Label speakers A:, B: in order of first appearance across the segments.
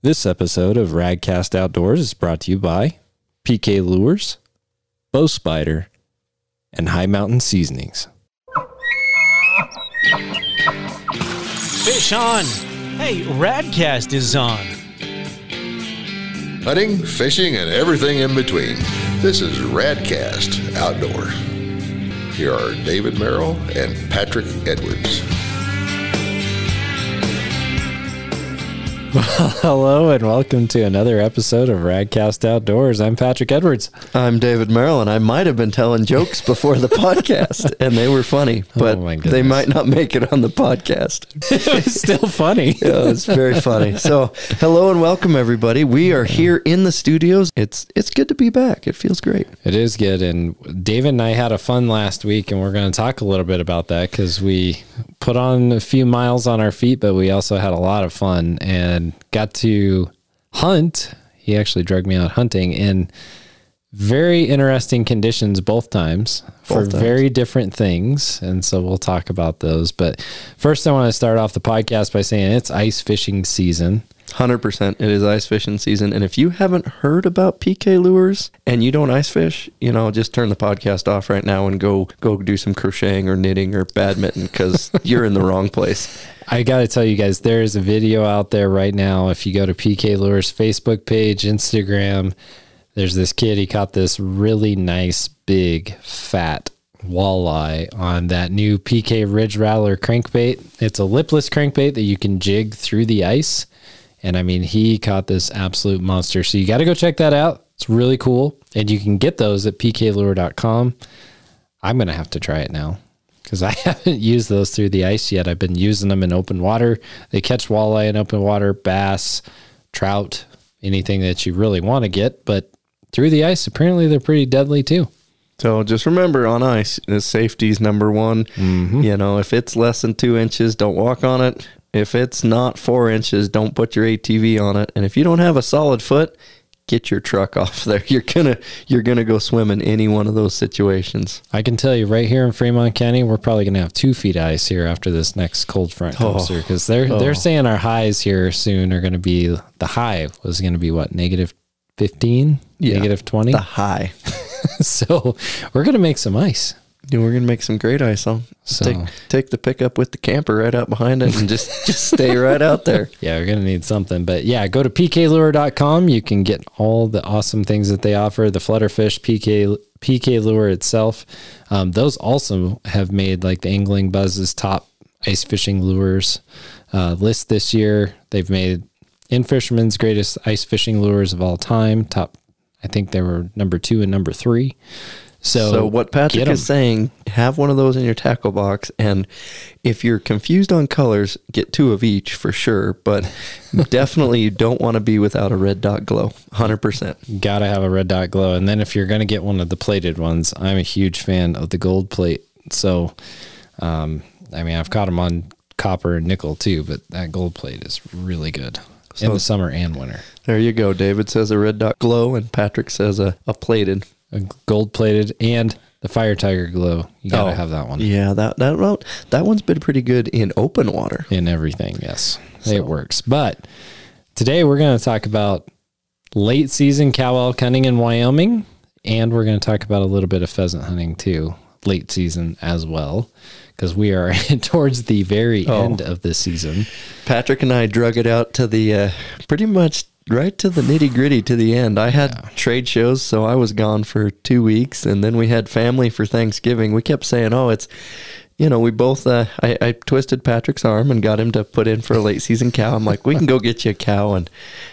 A: This episode of Radcast Outdoors is brought to you by PK Lures, Bow Spider, and Hi Mountain Seasonings.
B: Fish on. Hey, Radcast is on.
C: hunting, fishing, and everything in between. This is Radcast Outdoors. Here are David Merrill and Patrick Edwards.
A: Hello and welcome to another episode of Radcast Outdoors. I'm Patrick Edwards.
D: I'm David Merrill, and I might have been telling jokes before the podcast, and they were funny, oh but
A: my
D: they might not make it on the podcast.
A: it was still funny.
D: Yeah, it's very funny. So, hello and welcome, everybody. We are here in the studios. It's it's good to be back. It feels great.
A: It is good. And David and I had a fun last week, and we're going to talk a little bit about that because we put on a few miles on our feet, but we also had a lot of fun and got to hunt. He actually dragged me out hunting in very interesting conditions both times for
D: times.
A: very different things. And so we'll talk about those. But first, I want to start off the podcast by saying it's ice fishing season.
D: Hundred percent. It is ice fishing season, and if you haven't heard about PK lures and you don't ice fish, you know, just turn the podcast off right now and go go do some crocheting or knitting or badminton because you're in the wrong place.
A: I got to tell you guys, there is a video out there right now. If you go to PK Lures Facebook page, Instagram, there's this kid. He caught this really nice, big, fat walleye on that new PK Ridge Rattler crankbait. It's a lipless crankbait that you can jig through the ice. And I mean, he caught this absolute monster. So you got to go check that out. It's really cool. And you can get those at pklure.com. I'm going to have to try it now because I haven't used those through the ice yet. I've been using them in open water. They catch walleye in open water, bass, trout, anything that you really want to get. But through the ice, apparently they're pretty deadly too.
D: So just remember on ice, the safety's number one. Mm-hmm. You know, if it's less than two inches, don't walk on it. If it's not four inches, don't put your ATV on it. And if you don't have a solid foot, get your truck off there. You're gonna you're gonna go swim in any one of those situations.
A: I can tell you right here in Fremont County, we're probably going to have two feet of ice here after this next cold front oh. comes
D: Oh.
A: through because they're
D: Oh.
A: they're saying our highs here soon are going to be the high was going to be what negative fifteen, negative twenty.
D: The high.
A: so we're going to make some ice.
D: Yeah, we're gonna make some great ice on.
A: So-
D: Take take the pickup with the camper right out behind it and just just stay right out there.
A: Yeah, we're going to need something. But yeah, go to pklure.com. You can get all the awesome things that they offer the Flutterfish, PK, PK Lure itself. Um, those also have made like the Angling Buzz's top ice fishing lures uh, list this year. They've made In-Fisherman's greatest ice fishing lures of all time. Top, I think they were number two and number three. So,
D: So what Patrick is saying, have one of those in your tackle box, and if you're confused on colors, get two of each for sure. But definitely, you don't want to be without a red dot glow. Hundred percent.
A: Gotta have a red dot glow. And then if you're gonna get one of the plated ones, I'm a huge fan of the gold plate. So, um, I mean, I've caught them on copper and nickel too, but that gold plate is really good in the summer and winter.
D: There you go. David says a red dot glow, and Patrick says a, a plated.
A: A gold plated and the fire tiger glow. You gotta
D: Oh,
A: have that one
D: Yeah, that that one, that one's been pretty good in open water.
A: in everything. Yes, it works. But today we're gonna talk about late season cow elk hunting in Wyoming, and we're gonna talk about a little bit of pheasant hunting too, late season as well, because we are towards the very
D: Oh.
A: end of the season.
D: Patrick and I drug it out to the uh, pretty much right to the nitty gritty to the end. I had trade shows, so I was gone for two weeks, and then we had family for Thanksgiving. We kept saying, "Oh, it's." You know, we both. Uh, I, I twisted Patrick's arm and got him to put in for a late season cow. I'm like, we can go get you a cow, and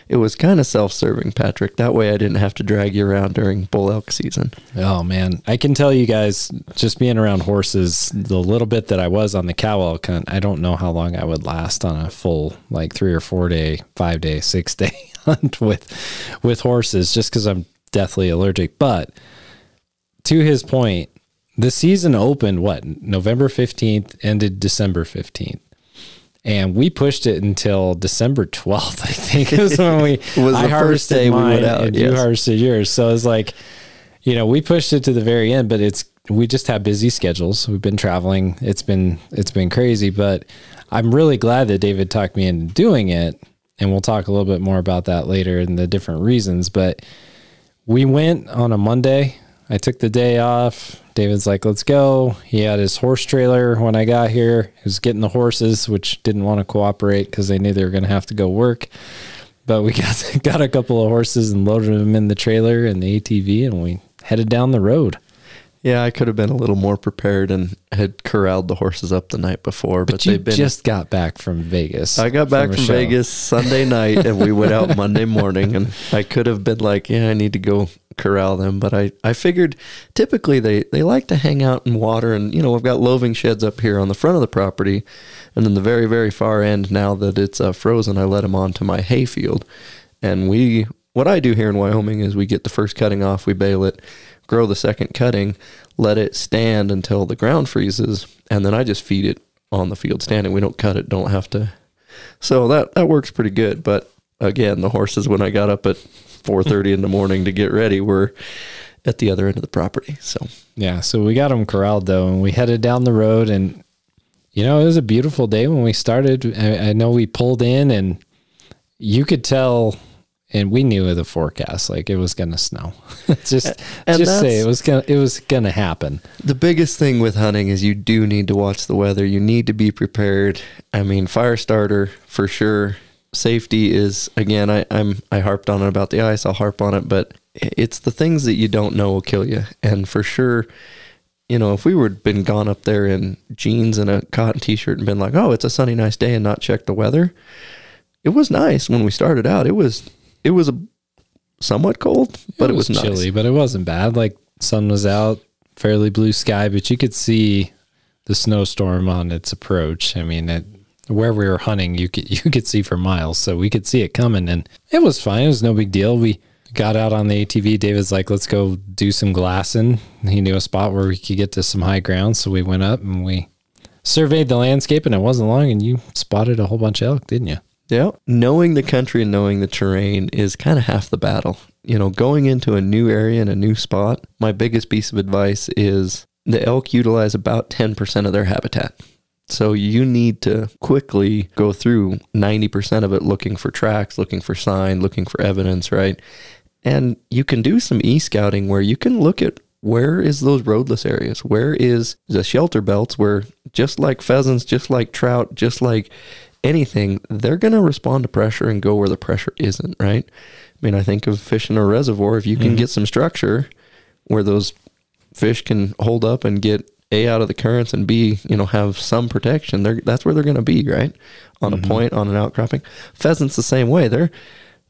D: it was kind of self-serving, Patrick. That way, I didn't have to drag you around during bull elk season.
A: Oh man, I can tell you guys, just being around horses, the little bit that I was on the cow elk hunt, I don't know how long I would last on a full like three or four day, five day, six day hunt with with horses, just because I'm deathly allergic. But to his point, the season opened what November fifteenth, ended December fifteenth. And we pushed it until December 12th, I think, is when we
D: Was the
A: I
D: first day we went out,
A: and you harvested yours. So it's like, you know, we pushed it to the very end, but it's we just have busy schedules. We've been traveling. It's been it's been crazy, but I'm really glad that David talked me into doing it and we'll talk a little bit more about that later and the different reasons. But we went on a Monday. I took the day off. David's like, let's go. He had his horse trailer when I got here. He was getting the horses, which didn't want to cooperate because they knew they were going to have to go work. But we got got a couple of horses and loaded them in the trailer and the ATV, and we headed down the road.
D: Yeah, I could have been a little more prepared and had corralled the horses up the night before, but,
A: But, you
D: they've been.
A: just got back from Vegas.
D: I got back
A: a
D: from. Vegas Sunday night, and we went out Monday morning. And I could have been like, "Yeah, I need to go corral them," but I, I figured typically they they like to hang out in water, and you know I've got loafing sheds up here on the front of the property, and then the very very far end. Now that it's uh, frozen, I let them onto my hay field, and we what I do here in Wyoming is we get the first cutting off, we bale it, grow the second cutting, let it stand until the ground freezes, and then I just feed it on the field standing. We don't cut it, don't have to. So that that works pretty good. But again, the horses when I got up at four thirty in the morning to get ready were at the other end of the property. So
A: Yeah, so we got them corralled though, and we headed down the road, and you know it was a beautiful day when we started. I, I know we pulled in, and you could tell, and we knew of the forecast, like it was gonna snow. just,
D: And
A: just say it was gonna, it was gonna happen.
D: the biggest thing with hunting is you do need to watch the weather. You need to be prepared. I mean, fire starter for sure. Safety is again. I, I'm I harped on it about the ice. I'll harp on it, but it's the things that you don't know will kill you. And for sure, you know, if we were been gone up there in jeans and a cotton t-shirt and been like, oh, it's a sunny, nice day, and not check the weather, it was nice when we started out. It was it was a somewhat cold, but it, was, nice.
A: chilly, but it wasn't bad. Like sun was out, fairly blue sky, but you could see the snowstorm on its approach. I mean, it, where we were hunting, you could you could see for miles, so we could see it coming, and it was fine. It was no big deal. We got out on the ATV. David's like, "Let's go do some glassing." He knew a spot where we could get to some high ground, so we went up and we surveyed the landscape, and it wasn't long, and you spotted a whole bunch of elk, didn't you?
D: Yeah. Knowing the country and knowing the terrain is kind of half the battle. You know, going into a new area and a new spot, my biggest piece of advice is the elk utilize about 10% of their habitat. So you need to quickly go through 90% of it looking for tracks, looking for sign, looking for evidence, right? And you can do some e scouting where you can look at where is those roadless areas? Where is the shelter belts where just like pheasants, just like trout, just like anything, they're going to respond to pressure and go where the pressure isn't, right? I mean, I think of fishing a reservoir. If you can mm-hmm. get some structure where those fish can hold up and get A out of the currents and B, you know, have some protection, they're, that's where they're going to be, right? On a mm-hmm. point, on an outcropping. Pheasants the same way. They're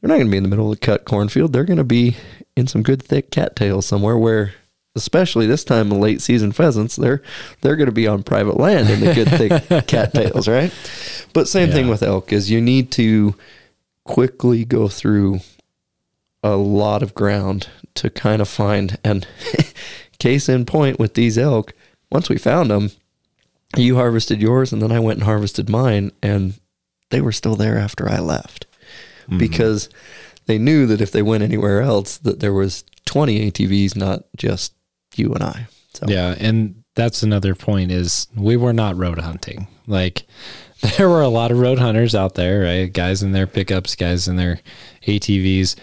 D: they're not going to be in the middle of the cut cornfield. They're going to be in some good thick cattails somewhere where especially this time of late season pheasants, they're they're going to be on private land in the good thick cattails, right? But same thing with elk is you need to quickly go through a lot of ground to kind of find and case in point with these elk, once we found them, you harvested yours and then I went and harvested mine and they were still there after I left. Mm-hmm. Because they knew that if they went anywhere else that there was 20 ATVs not just you and I. So
A: Yeah, and that's another point is we were not road hunting. Like there were a lot of road hunters out there, right? Guys in their pickups, guys in their ATVs.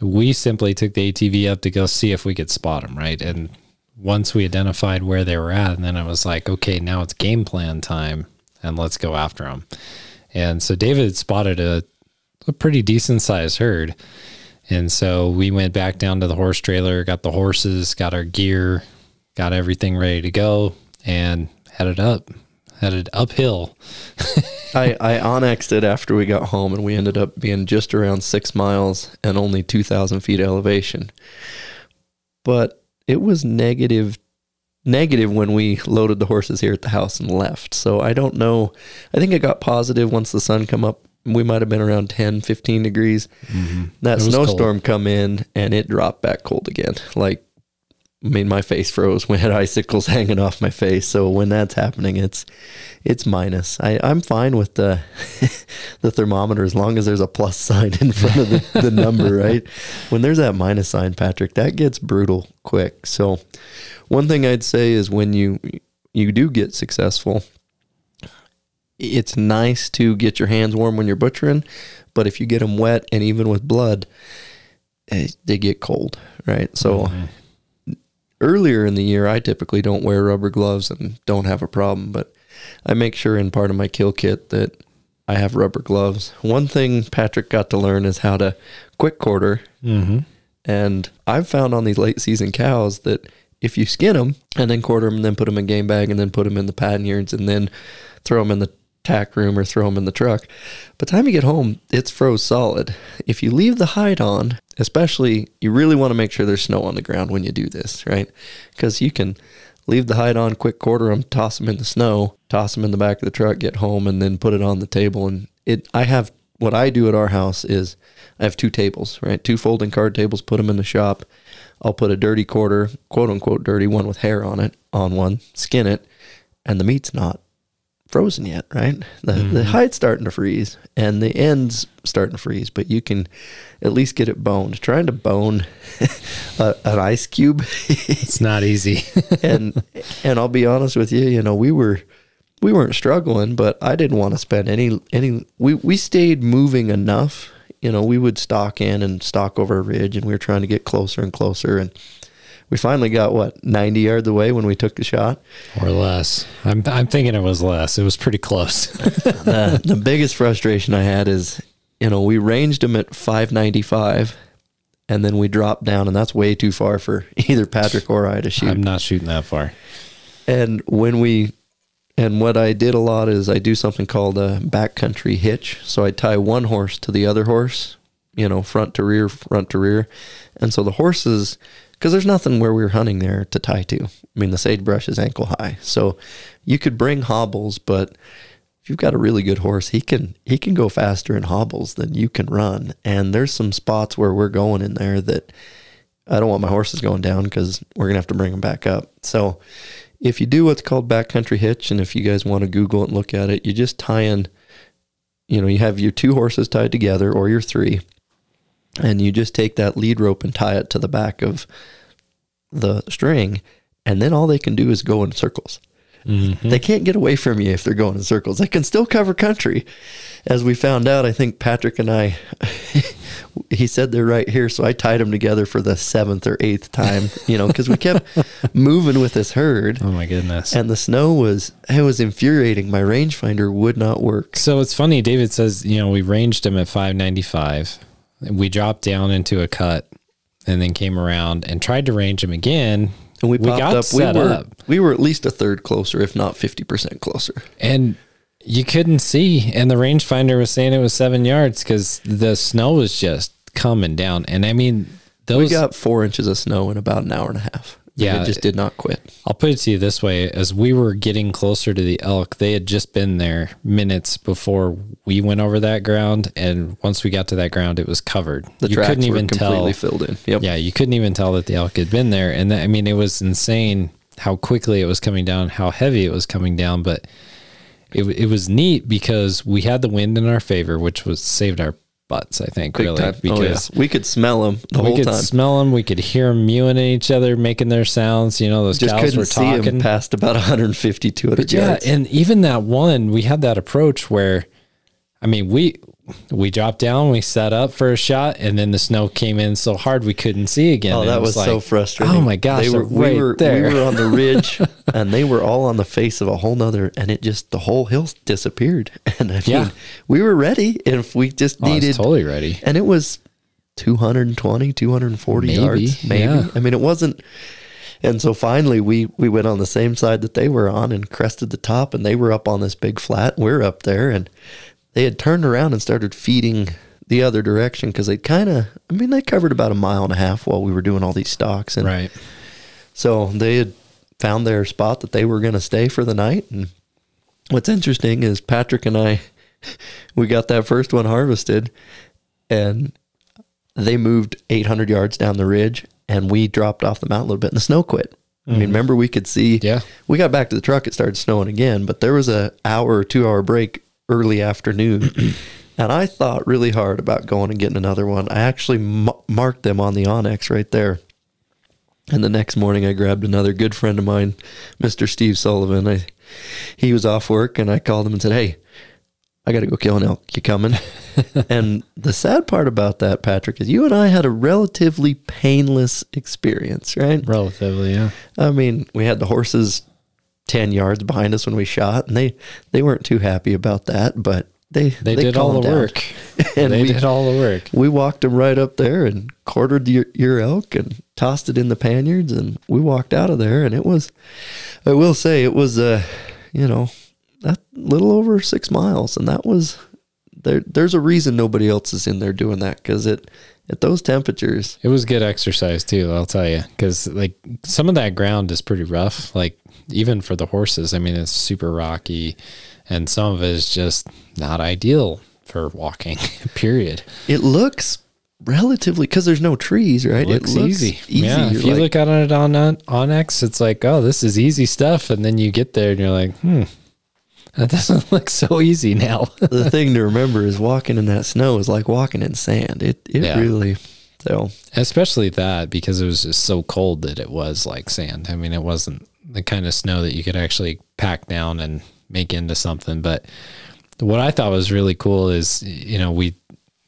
A: We simply took the ATV up to go see if we could spot them, right? And once we identified where they were at, and then it was like, okay, now it's game plan time, and let's go after them. And so David spotted a, a pretty decent sized herd. And so we went back down to the horse trailer, got the horses, got our gear, got everything ready to go, and headed up, headed uphill.
D: I, I it after we got home and we ended up being just around six miles and only 2,000 feet elevation. But it was negative negative when we loaded the horses here at the house and left. So I don't know. I think it got positive once the sun come up. We might have been around 10, 15 degrees. That
A: Mm-hmm. Was
D: snowstorm come in and it dropped back cold again. Like I mean, my face froze. We had icicles hanging off my face. So when that's happening, it's it's minus. I, I'm fine with the the thermometer as long as there's a plus sign in front of the, the number, right? When there's that minus sign, Patrick, that gets brutal quick. So one thing I'd say is when you you do get successful, it's nice to get your hands warm when you're butchering, but if you get them wet and even with blood, eh, they get cold, right? So earlier in the year, I typically don't wear rubber gloves and don't have a problem, but I make sure in part of my kill kit that I have rubber gloves. One thing Patrick got to learn is how to quick quarter.
A: Mm-hmm.
D: And I've found on these late season cows that if you skin them and then quarter them and then put them in game bag and then put them in the panniers and then throw them in the tack room or throw them in the truck, by the time you get home, it's froze solid. If you leave the hide on, especially, you really want to make sure there's snow on the ground when you do this, right? Because you can leave the hide on, quick quarter them, toss them in the snow, toss them in the back of the truck, get home, and then put it on the table. And it, I have what I do at our house is I have two tables, right? Two folding card tables, put them in the shop. I'll put a dirty quarter, quote unquote dirty one with hair on it, on one, skin it, and the meat's not frozen yet, right? The the mm-hmm. hide's starting to freeze and the end's starting to freeze, but you can at least get it boned. Trying to bone a, an ice cube
A: It's not easy.
D: and and I'll be honest with you, you know, we were we weren't struggling, but I didn't want to spend any any we we stayed moving enough. You know, we would stalk in and stalk over a ridge and we were trying to get closer and closer and we finally got what 90 yards away when we took the shot.
A: or less. I'm, I'm thinking it was less. It was pretty close.
D: the, the biggest frustration I had is, you know, we ranged them at 595 and then we dropped down and that's way too far for either Patrick or I to shoot.
A: I'm not shooting that far.
D: And when we, and what I did a lot is I do something called a backcountry hitch. So I tie one horse to the other horse, you know, front to rear, front to rear. And so the horses, because there's nothing where we were hunting there to tie to. I mean, the sagebrush is ankle high. So you could bring hobbles, but if you've got a really good horse, he can he can go faster in hobbles than you can run. And there's some spots where we're going in there that I don't want my horses going down because we're gonna have to bring them back up. So if you do what's called backcountry hitch, and if you guys want to Google it and look at it, you just tie in, you know, you have your two horses tied together or your three, and you just take that lead rope and tie it to the back of the string, and then all they can do is go in circles. Mm-hmm. They can't get away from you if they're going in circles. They can still cover country. As we found out, I think Patrick and I, he said they're right here. So I tied them together for the seventh or eighth time, you know, because we kept moving with this herd.
A: Oh my goodness.
D: And the snow was, it was infuriating. My rangefinder would not work.
A: So it's funny. David says, you know, we ranged him at 595. We dropped down into a cut and then came around and tried to range him again.
D: And we, popped
A: got
D: up. We
A: set
D: were,
A: up.
D: we were at least a third closer, if not 50% closer.
A: and you couldn't see. And the rangefinder was saying it was seven yards because the snow was just coming down. And I mean,
D: We
A: those,
D: got four inches of snow in about an hour and a half.
A: Yeah.
D: It just did not quit.
A: I'll put it to you this way as we were getting closer to the elk, they had just been there minutes before we went over that ground. And once we got to that ground, it was covered.
D: The
A: you
D: tracks
A: couldn't
D: were
A: even
D: completely
A: tell.
D: filled in. Yep.
A: Yeah, you couldn't even tell that the elk had been there. And that, I mean, it was insane how quickly it was coming down, how heavy it was coming down. But it, it was neat because we had the wind in our favor, which was saved our butts, I think,
D: Big
A: really.
D: time.
A: Because
D: oh, yeah. we could smell them the
A: we
D: whole
A: could
D: time.
A: smell them, we could hear them mewing at each other, making their sounds. You know, those
D: Just
A: cows were talking.
D: past about 150, 200
A: But yeah, and even that one, we had that approach where, I mean, we we dropped down, we set up for a shot, and then the snow came in so hard we couldn't see again.
D: Oh,
A: And
D: that was, so
A: like,
D: frustrating.
A: Oh my gosh,
D: they were,
A: right
D: we were
A: there.
D: we were on the ridge, and they were all on the face of a whole nother, and it just the whole hill disappeared. And I mean,
A: Yeah.
D: we were ready if we just
A: Oh, I was
D: needed,
A: totally ready.
D: and it was 220, 240
A: Maybe,
D: yards, maybe.
A: yeah.
D: I mean, it wasn't. And so finally, we we went on the same side that they were on and crested the top, and they were up on this big flat. and We're up there, and they had turned around and started feeding the other direction because they kind of, I mean, they covered about a mile and a half while we were doing all these stocks. and
A: Right.
D: so they had found their spot that they were going to stay for the night. And what's interesting is Patrick and I, we got that first one harvested, and they moved 800 yards down the ridge, and we dropped off the mountain a little bit, and the snow quit. I mean, mm. remember we could see.
A: Yeah.
D: We got back to the truck. It started snowing again, but there was a hour or two hour break early afternoon, and I thought really hard about going and getting another one. I actually m- marked them on the onX right there. And the next morning, I grabbed another good friend of mine, Mr. Steve Sullivan. I, he was off work, and I called him and said, "Hey, I got to go kill an elk. You coming? and the sad part about that, Patrick, is you and I had a relatively painless experience, right?
A: Relatively, yeah.
D: I mean, we had the horses 10 yards behind us when we shot, and they, they weren't too happy about that, but they,
A: They, did all the
D: down.
A: work.
D: And
A: they
D: we-
A: did all the work.
D: We walked them right up there and quartered your, your elk and tossed it in the panniers, and we walked out of there. And it was, I will say, it was, uh, you know, a little over six miles, and that was there. There's a reason nobody else is in there doing that because it at those temperatures.
A: It was good exercise too, I'll tell you, because like some of that ground is pretty rough. Like even for the horses, I mean, it's super rocky, and some of it is just not ideal for walking. period.
D: It looks relatively because there's no trees, right?
A: It looks, easy. Yeah,
D: You're
A: if you
D: like,
A: look at it on on onX, it's like, oh, this is easy stuff, and then you get there and you're like, hmm, that doesn't look so easy now.
D: the thing to remember is walking in that snow is like walking in sand. It it
A: Yeah.
D: really so
A: Especially that because it was just so cold that it was like sand. I mean, it wasn't the kind of snow that you could actually pack down and make into something. But what I thought was really cool is, you know, we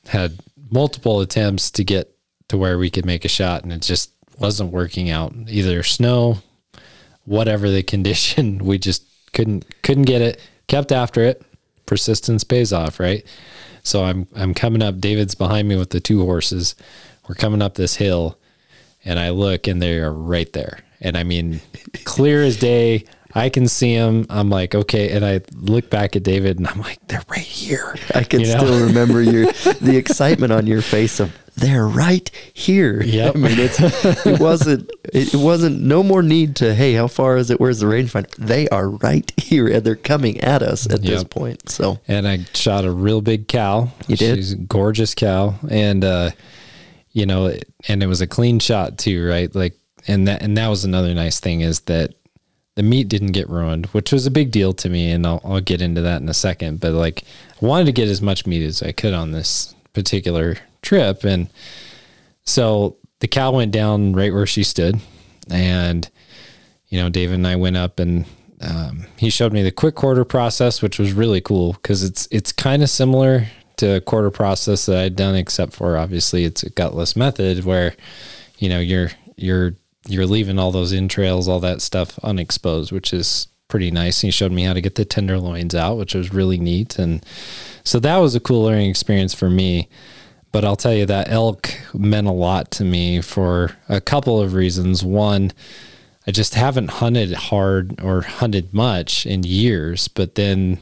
A: had multiple attempts to get to where we could make a shot and it just wasn't working out. Either snow, whatever the condition, we just couldn't couldn't get it. Kept after it. Persistence pays off, right? So I'm I'm coming up. David's behind me with the two horses. We're coming up this hill, and I look, and they are right there. And I mean, clear as day. I can see them. I'm like, okay. And I look back at David, and I'm like, they're right here.
D: I can
A: You know?
D: still remember your the excitement on your face of they're right here.
A: Yeah.
D: I mean it's it wasn't it wasn't no more need to hey how far is it where's the rangefinder they are right here and they're coming at us at this point so
A: and I shot a real big cow.
D: You did?
A: She's a gorgeous cow, and uh, you know, and it was a clean shot too, right? Like, and that and that was another nice thing is that the meat didn't get ruined, which was a big deal to me, and I'll, I'll get into that in a second. But like, I wanted to get as much meat as I could on this particular trip, and so the cow went down right where she stood, and you know, David and I went up and um, he showed me the quick quarter process, which was really cool because it's it's kind of similar to a quarter process that I'd done, except for obviously it's a gutless method where you know you're you're you're leaving all those entrails, all that stuff unexposed, which is pretty nice. And he showed me how to get the tenderloins out, which was really neat, and so that was a cool learning experience for me. But I'll tell you that elk meant a lot to me for a couple of reasons. One, I just haven't hunted hard or hunted much in years. But then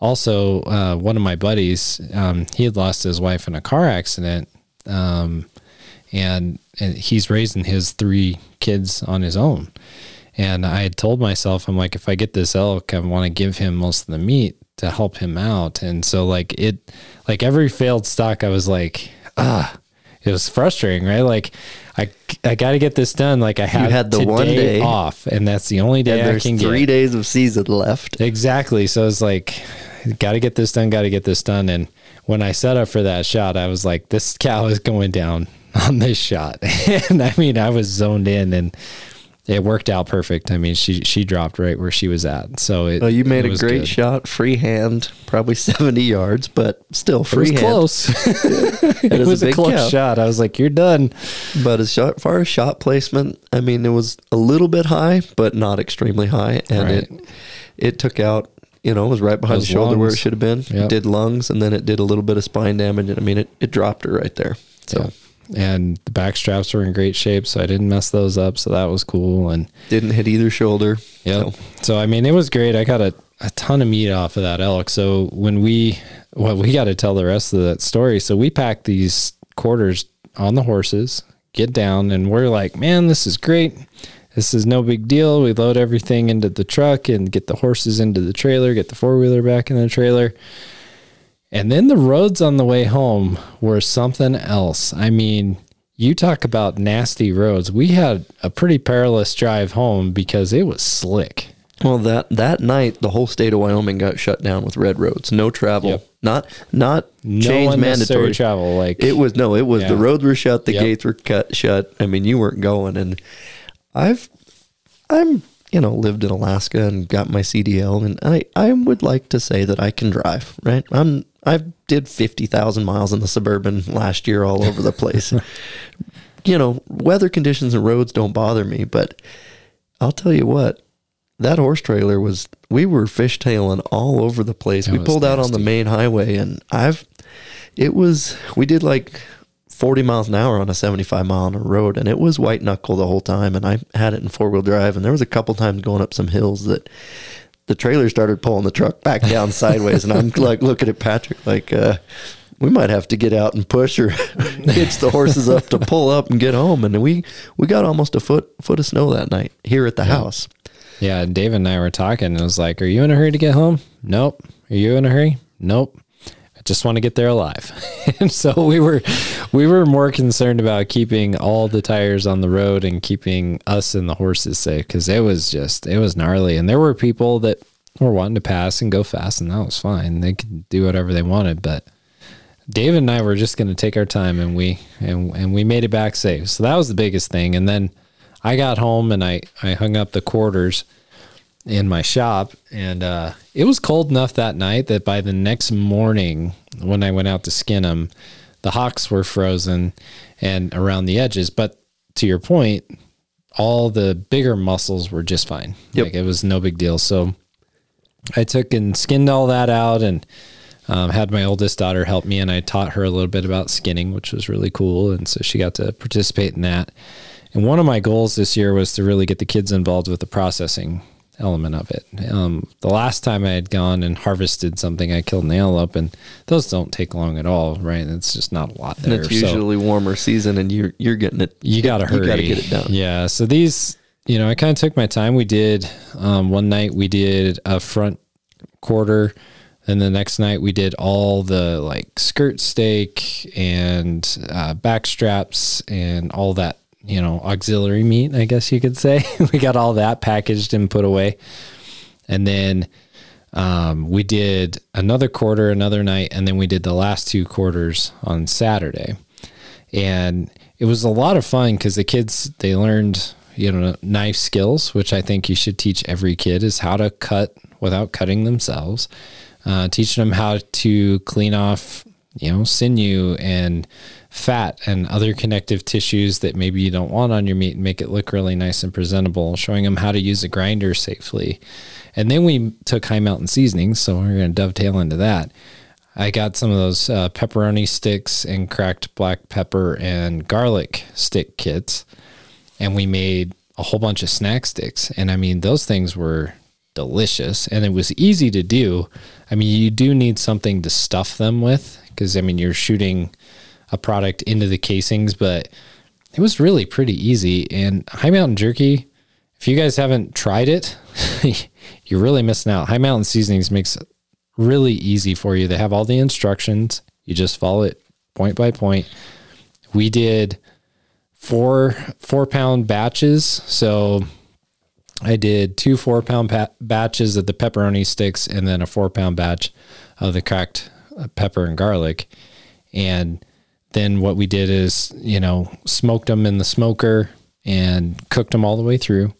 A: also, uh, one of my buddies, um, he had lost his wife in a car accident. Um, and, and he's raising his three kids on his own. And I had told myself, I'm like, if I get this elk, I want to give him most of the meat to help him out. And so, like, it, like every failed stock, I was like, ah, it was frustrating, right? Like, I, I got to get this done. Like, I have
D: had the one day.
A: off, and that's the only day I can
D: three
A: get.
D: days of season left
A: Exactly. So it's like, got to get this done, got to get this done. And when I set up for that shot, I was like, this cow is going down on this shot. and I mean, I was zoned in and it worked out perfect. I mean, she, she dropped right where she was at. So it,
D: well, you made
A: it
D: a great
A: good.
D: shot freehand probably 70 yards but still
A: It was close. it,
D: a
A: was a,
D: big
A: close
D: cow.
A: shot. I was like, you're done.
D: But as shot- far as shot placement, I mean, it was a little bit high, but not extremely high, and
A: Right.
D: it it took out. You know, it was right behind
A: Those
D: the shoulder where it should have been.
A: Yep.
D: It did lungs, and then it did a little bit of spine damage. And I mean, it, it dropped her right there. So.
A: And the back straps were in great shape, so I didn't mess those up. So that was cool. And
D: didn't hit either shoulder.
A: Yeah.
D: So,
A: So I mean, it was great. I got a, a ton of meat off of that elk. So when we, well, we got to tell the rest of that story. So we packed these quarters on the horses, get down, and we're like, man, this is great. This is no big deal. We load everything into the truck and get the horses into the trailer, get the four wheeler back in the trailer. And then the roads on the way home were something else. I mean, you talk about nasty roads. We had a pretty perilous drive home because it was slick.
D: well, that that night, the whole state of Wyoming got shut down with red roads, no travel,
A: Yep.
D: not not
A: no
D: change mandatory
A: travel. Like
D: It was no, it was the roads were shut, the
A: Yep.
D: gates were cut shut. I mean, you weren't going, and I've, I'm you know, lived in Alaska and got my CDL, and I, I would like to say that I can drive, right? I'm I did fifty thousand miles in the suburban last year, all over the place. you know, weather conditions and roads don't bother me, but I'll tell you what, that horse trailer was. We were fishtailing all over the place.
A: That
D: we pulled out on the main highway, and I've. It was. We did like 40 miles an hour on a 75 mile an hour road and it was white knuckle the whole time and i had it in four wheel drive and there was a couple times going up some hills that the trailer started pulling the truck back down sideways and i'm like looking at patrick like uh we might have to get out and push or hitch the horses up to pull up and get home and we we got almost a foot foot of snow that night here at the house
A: Yeah, David and I were talking, and it was like, "Are you in a hurry to get home? Nope. Are you in a hurry? Nope. I just want to get there alive." and so we were, we were more concerned about keeping all the tires on the road and keeping us and the horses safe because it was just it was gnarly, and there were people that were wanting to pass and go fast, and that was fine. They could do whatever they wanted, but David and I were just going to take our time, and we and and we made it back safe. So that was the biggest thing, and then. I got home and I, I hung up the quarters in my shop and uh, it was cold enough that night that by the next morning when I went out to skin them, the hocks were frozen and around the edges. But to your point, all the bigger muscles were just fine.
D: Yep.
A: Like it was no big deal. So I took and skinned all that out and um, had my oldest daughter help me and I taught her a little bit about skinning, which was really cool. And so she got to participate in that. And one of my goals this year was to really get the kids involved with the processing element of it. Um, the last time I had gone and harvested something, I killed an antelope, and those don't take long at all, right? It's just not a lot
D: and
A: there.
D: it's
A: So
D: usually warmer season and you're you're getting it
A: you got to hurry.
D: you got to get it done
A: Yeah. So these, you know, I kind of took my time. We did um, one night. We did a front quarter. And the next night we did all the like skirt steak and uh, back straps and all that, you know, auxiliary meat, I guess you could say. we got all that packaged and put away. And then um, we did another quarter another night. And then we did the last two quarters on Saturday. And it was a lot of fun because the kids, they learned, you know, knife skills, which I think you should teach every kid is how to cut without cutting themselves uh, teaching them how to clean off, you know, sinew and fat and other connective tissues that maybe you don't want on your meat and make it look really nice and presentable, showing them how to use a grinder safely. And then we took Hi Mountain Seasonings, so we're going to dovetail into that. I got some of those uh, pepperoni sticks and cracked black pepper and garlic stick kits, and we made a whole bunch of snack sticks. And I mean, those things were delicious and it was easy to do. I mean, you do need something to stuff them with because I mean, you're shooting a product into the casings, but it was really pretty easy. And Hi Mountain Jerky, if you guys haven't tried it, you're really missing out. Hi Mountain Seasonings makes it really easy for you. They have all the instructions. You just follow it point by point. We did four four pound batches, so I did two four pound pa- batches of the pepperoni sticks and then a four pound batch of the cracked uh, pepper and garlic. And then what we did is, you know, smoked them in the smoker and cooked them all the way through.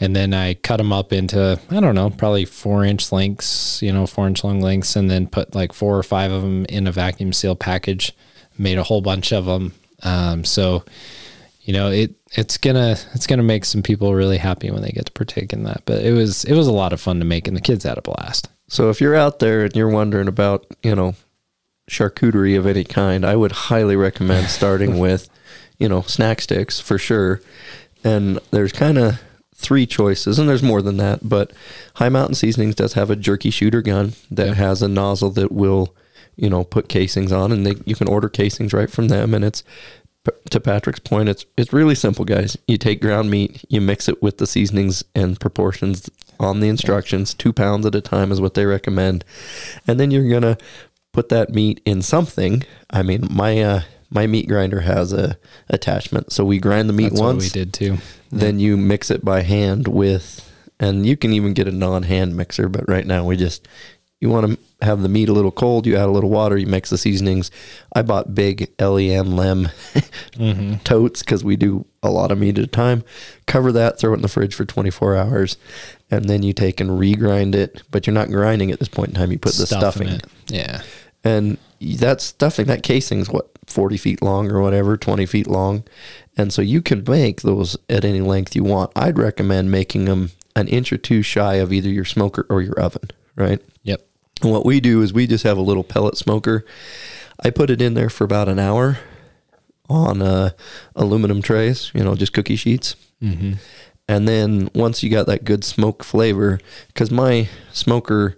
A: And then I cut them up into, I don't know, probably four inch lengths, you know, four inch long lengths, and then put like four or five of them in a vacuum seal package, made a whole bunch of them. Um, so, you know it it's gonna it's gonna make some people really happy when they get to partake in that but it was it was a lot of fun to make and the kids had a blast
D: So if you're out there and you're wondering about, you know, charcuterie of any kind, I would highly recommend starting with, you know, snack sticks for sure. And there's kind of three choices, and there's more than that, but Hi Mountain Seasonings does have a jerky shooter gun that
A: Yeah.
D: has a nozzle that will, you know, put casings on, and they, you can order casings right from them. And it's to Patrick's point, it's it's really simple, guys. You take ground meat, you mix it with the seasonings and proportions on the instructions. Two pounds at a time is what they recommend, and then you're gonna put that meat in something. I mean, my uh, my meat grinder has a attachment, so we grind the meat
A: that's
D: once.
A: what we did too
D: Then you mix it by hand with, and you can even get a non-hand mixer. But right now, we just you want to have the meat a little cold, you add a little water, you mix the seasonings. I bought big LEM lem totes because we do a lot of meat at a time. Cover that, throw it in the fridge for 24 hours, and then you take and regrind it. But you're not grinding at this point in time. You put the stuffing,
A: it. Yeah.
D: And that stuffing, that casing is what 40 feet long or whatever, 20 feet long, and so you can make those at any length you want. I'd recommend making them an inch or two shy of either your smoker or your oven, right?
A: Yep.
D: And what we do is we just have a little pellet smoker. I put it in there for about an hour on uh, aluminum trays, you know, just cookie sheets.
A: Mm-hmm.
D: And then once you got that good smoke flavor, because my smoker,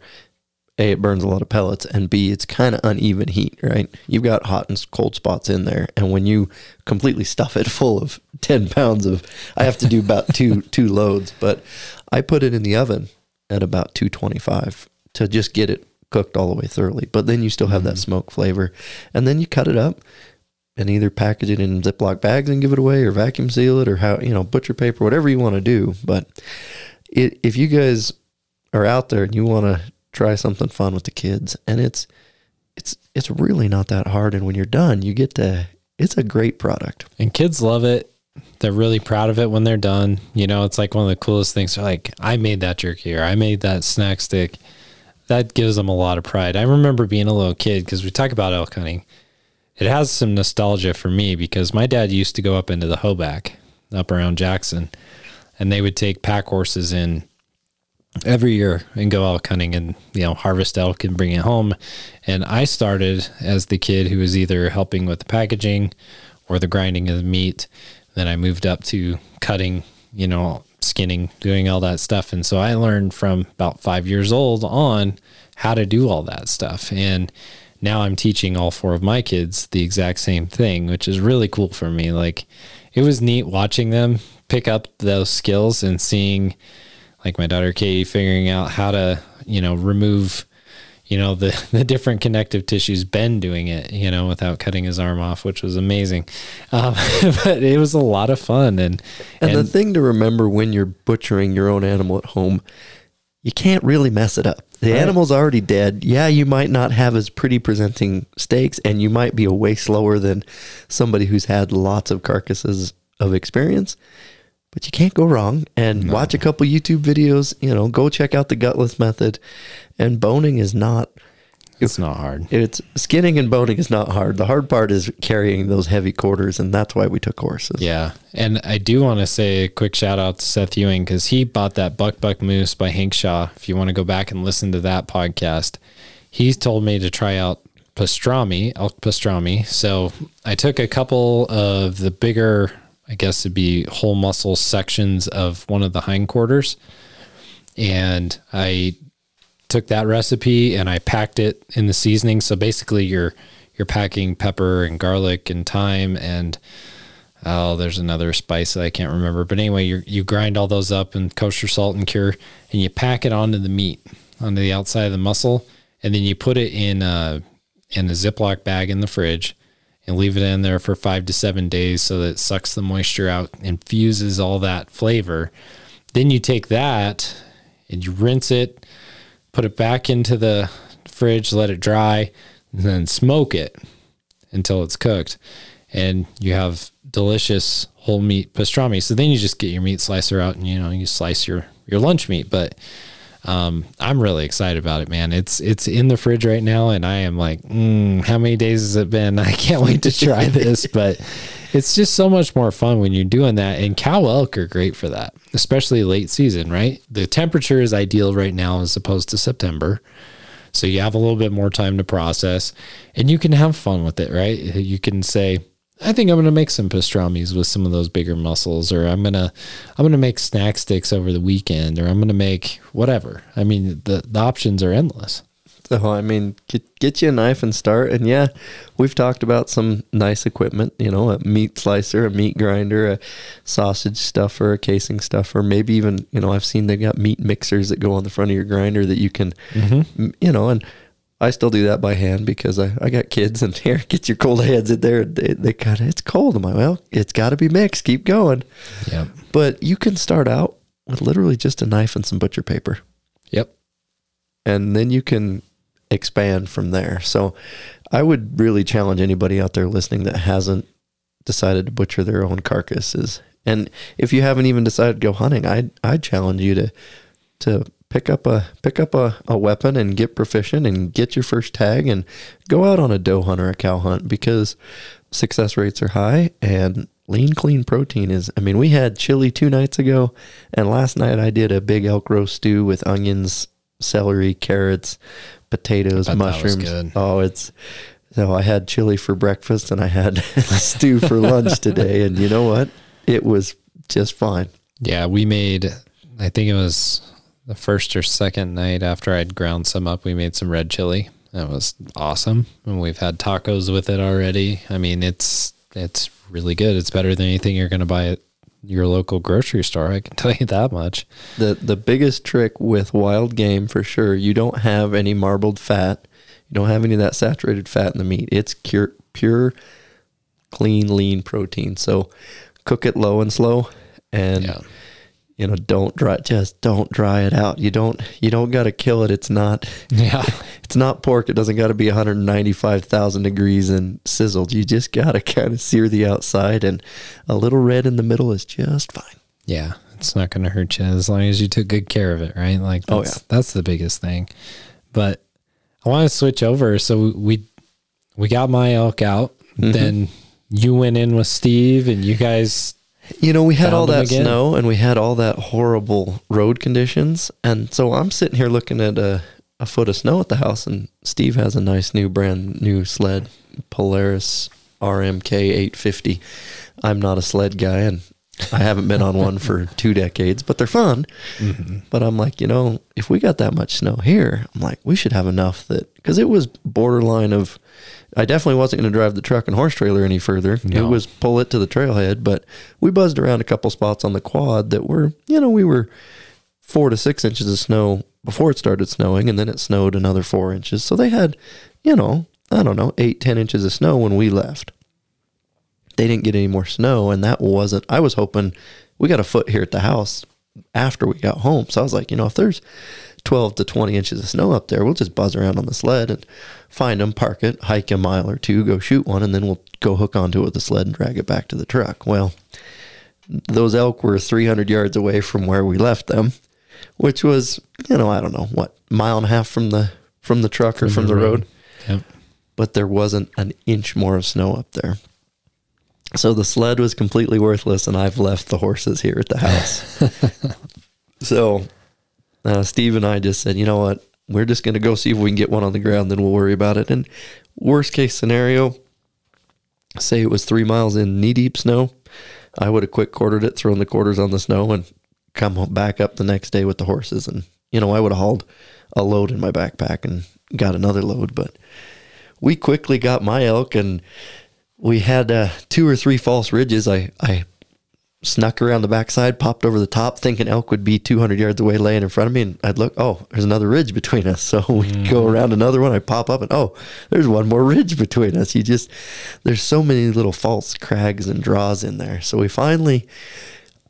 D: A, it burns a lot of pellets, and B, it's kind of uneven heat, right? You've got hot and cold spots in there. And when you completely stuff it full of 10 pounds of, I have to do about two, two loads, but I put it in the oven at about 225 to just get it cooked all the way thoroughly. But then you still have that mm-hmm. smoke flavor. And then you cut it up and either package it in Ziploc bags and give it away or vacuum seal it or how, you know, butcher paper, whatever you want to do. But it, if you guys are out there and you want to try something fun with the kids and it's, it's, it's really not that hard. And when you're done, you get to, it's a great product.
A: And kids love it. They're really proud of it when they're done. You know, it's like one of the coolest things. They're like, I made that jerky or I made that snack stick. That gives them a lot of pride. I remember being a little kid because we talk about elk hunting. It has some nostalgia for me because my dad used to go up into the Hoback up around Jackson and they would take pack horses in every year and go elk hunting and you know harvest elk and bring it home. And i started as the kid who was either helping with the packaging or the grinding of the meat. Then i moved up to cutting you know skinning doing all that stuff. And so i learned from about five years old on how to do all that stuff. And now i'm teaching all four of my kids the exact same thing which is really cool for me. Like it was neat watching them pick up those skills and seeing like my daughter Katie figuring out how to, you know, remove, you know, the, the different connective tissues, Ben doing it, you know, without cutting his arm off, which was amazing. Um, but it was a lot of fun. And,
D: And, the thing to remember when you're butchering your own animal at home, you can't really mess it up. The
A: Right.
D: animal's already dead. Yeah, you might not have as pretty presenting steaks, and you might be a way slower than somebody who's had lots of carcasses of experience. But you can't go wrong. And watch a couple YouTube videos. You know, go check out the gutless method. And boning is not.
A: it's not hard.
D: It's skinning and boning is not hard. The hard part is carrying those heavy quarters, and that's why we took horses.
A: Yeah. And I do want to say a quick shout out to Seth Ewing because he bought that Buck Buck Moose by Hank Shaw. If you want to go back and listen to that podcast, he's told me to try out pastrami, elk pastrami. So I took a couple of the bigger, I guess it'd be whole muscle sections of one of the hindquarters. And I took that recipe and I packed it in the seasoning. So basically you're you're packing pepper and garlic and thyme and oh, there's another spice that I can't remember. But anyway, you you grind all those up and kosher salt and cure and you pack it onto the meat, onto the outside of the muscle, and then you put it in a in a Ziploc bag in the fridge and leave it in there for five to seven days so that it sucks the moisture out, and infuses all that flavor. Then you take that and you rinse it, put it back into the fridge, let it dry, and then smoke it until it's cooked. And you have delicious whole meat pastrami. So then you just get your meat slicer out and you know, you slice your your lunch meat. But um, I'm really excited about it, man. It's it's in the fridge right now, and I am like, mm, how many days has it been? I can't wait to try this. But it's just so much more fun when you're doing that. And cow elk are great for that, especially late season, right? The temperature is ideal right now as opposed to September. So you have a little bit more time to process and you can have fun with it, right? You can say, I think I'm going to make some pastrami's with some of those bigger muscles or I'm going to I'm going to make snack sticks over the weekend or I'm going to make whatever. I mean, the the options are endless.
D: So I mean, get get you a knife and start. And yeah, we've talked about some nice equipment. You know, a meat slicer, a meat grinder, a sausage stuffer, a casing stuffer. Maybe even you know, I've seen they've got meat mixers that go on the front of your grinder that you can, mm-hmm. m- you know, and. I still do that by hand because I, I got kids and here get your cold hands in there. They, they kind of it's cold. I'm like, well, it's got to be mixed. Keep going.
A: Yep.
D: But you can start out with literally just a knife and some butcher paper
A: Yep.
D: and then you can expand from there. So I would really challenge anybody out there listening that hasn't decided to butcher their own carcasses. And if you haven't even decided to go hunting, I'd I'd challenge you to to pick up a pick up a, a weapon and get proficient and get your first tag and go out on a doe hunt or a cow hunt because success rates are high and lean clean protein is I mean we had chili two nights ago and last night I did a big elk roast stew with onions, celery, carrots, potatoes,
A: bet that was
D: mushrooms. Oh, it's so I had chili for breakfast and I had stew for lunch today and you know what? It was just fine.
A: Yeah, we made. I think it was the first or second night after I'd ground some up. We made some red chili. That was awesome, and we've had tacos with it already. I mean, it's it's really good. It's better than anything you're going to buy at your local grocery store. I can tell you that much.
D: The the biggest trick with wild game for sure, you don't have any marbled fat. You don't have any of that saturated fat in the meat. It's pure pure clean lean protein. So cook it low and slow and
A: Yeah.
D: You know, don't dry just don't dry it out. You don't you don't got to kill it. It's not
A: Yeah,
D: it's not pork. It doesn't got to be 195,000 degrees and sizzled. You just got to kind of sear the outside and a little red in the middle is just fine.
A: yeah. It's not going to hurt you as long as you took good care of it, right? Like,
D: Oh,
A: that's,
D: yeah.
A: that's the biggest thing. But I want to switch over. So we we got my elk out.
D: Mm-hmm.
A: Then you went in with Steve, and you guys
D: You know, we had all that
A: again?
D: snow and we had all that horrible road conditions. And so I'm sitting here looking at a, a foot of snow at the house, and Steve has a nice new brand new sled, Polaris RMK 850. I'm not a sled guy, and I haven't been on one for two decades, but they're fun. Mm-hmm. But I'm like, you know, if we got that much snow here, I'm like, we should have enough that because it was borderline of. I definitely wasn't going to drive the truck and horse trailer any further. It was pull it to the trailhead, but we buzzed around a couple spots on the quad that were, you know, we were four to six inches of snow before it started snowing, and then it snowed another four inches. So they had, you know, I don't know, eight, ten inches of snow when we left. They didn't get any more snow, and that wasn't. I was hoping we got a foot here at the house after we got home. So I was like, you know, if there's 12 to 20 inches of snow up there, we'll just buzz around on the sled and find them, park it, hike a mile or two, go shoot one, and then we'll go hook onto it with the sled and drag it back to the truck. Well, those elk were 300 yards away from where we left them, which was, you know, I don't know what mile and a half from the from the truck or from the road.
A: Yep.
D: But there wasn't an inch more of snow up there. So the sled was completely worthless, and I've left the horses here at the house. so uh, Steve and I just said, you know what? We're just going to go see if we can get one on the ground, then we'll worry about it. And worst case scenario, say it was three miles in knee deep snow, I would have quick quartered it, thrown the quarters on the snow, and come back up the next day with the horses. And, you know, I would have hauled a load in my backpack and got another load. But we quickly got my elk and we had uh, two or three false ridges. I, I snuck around the backside, popped over the top, thinking elk would be 200 yards away laying in front of me. And I'd look, oh, there's another ridge between us. So we mm. go around another one. I pop up and, oh, there's one more ridge between us. You just, there's so many little false crags and draws in there. So we finally,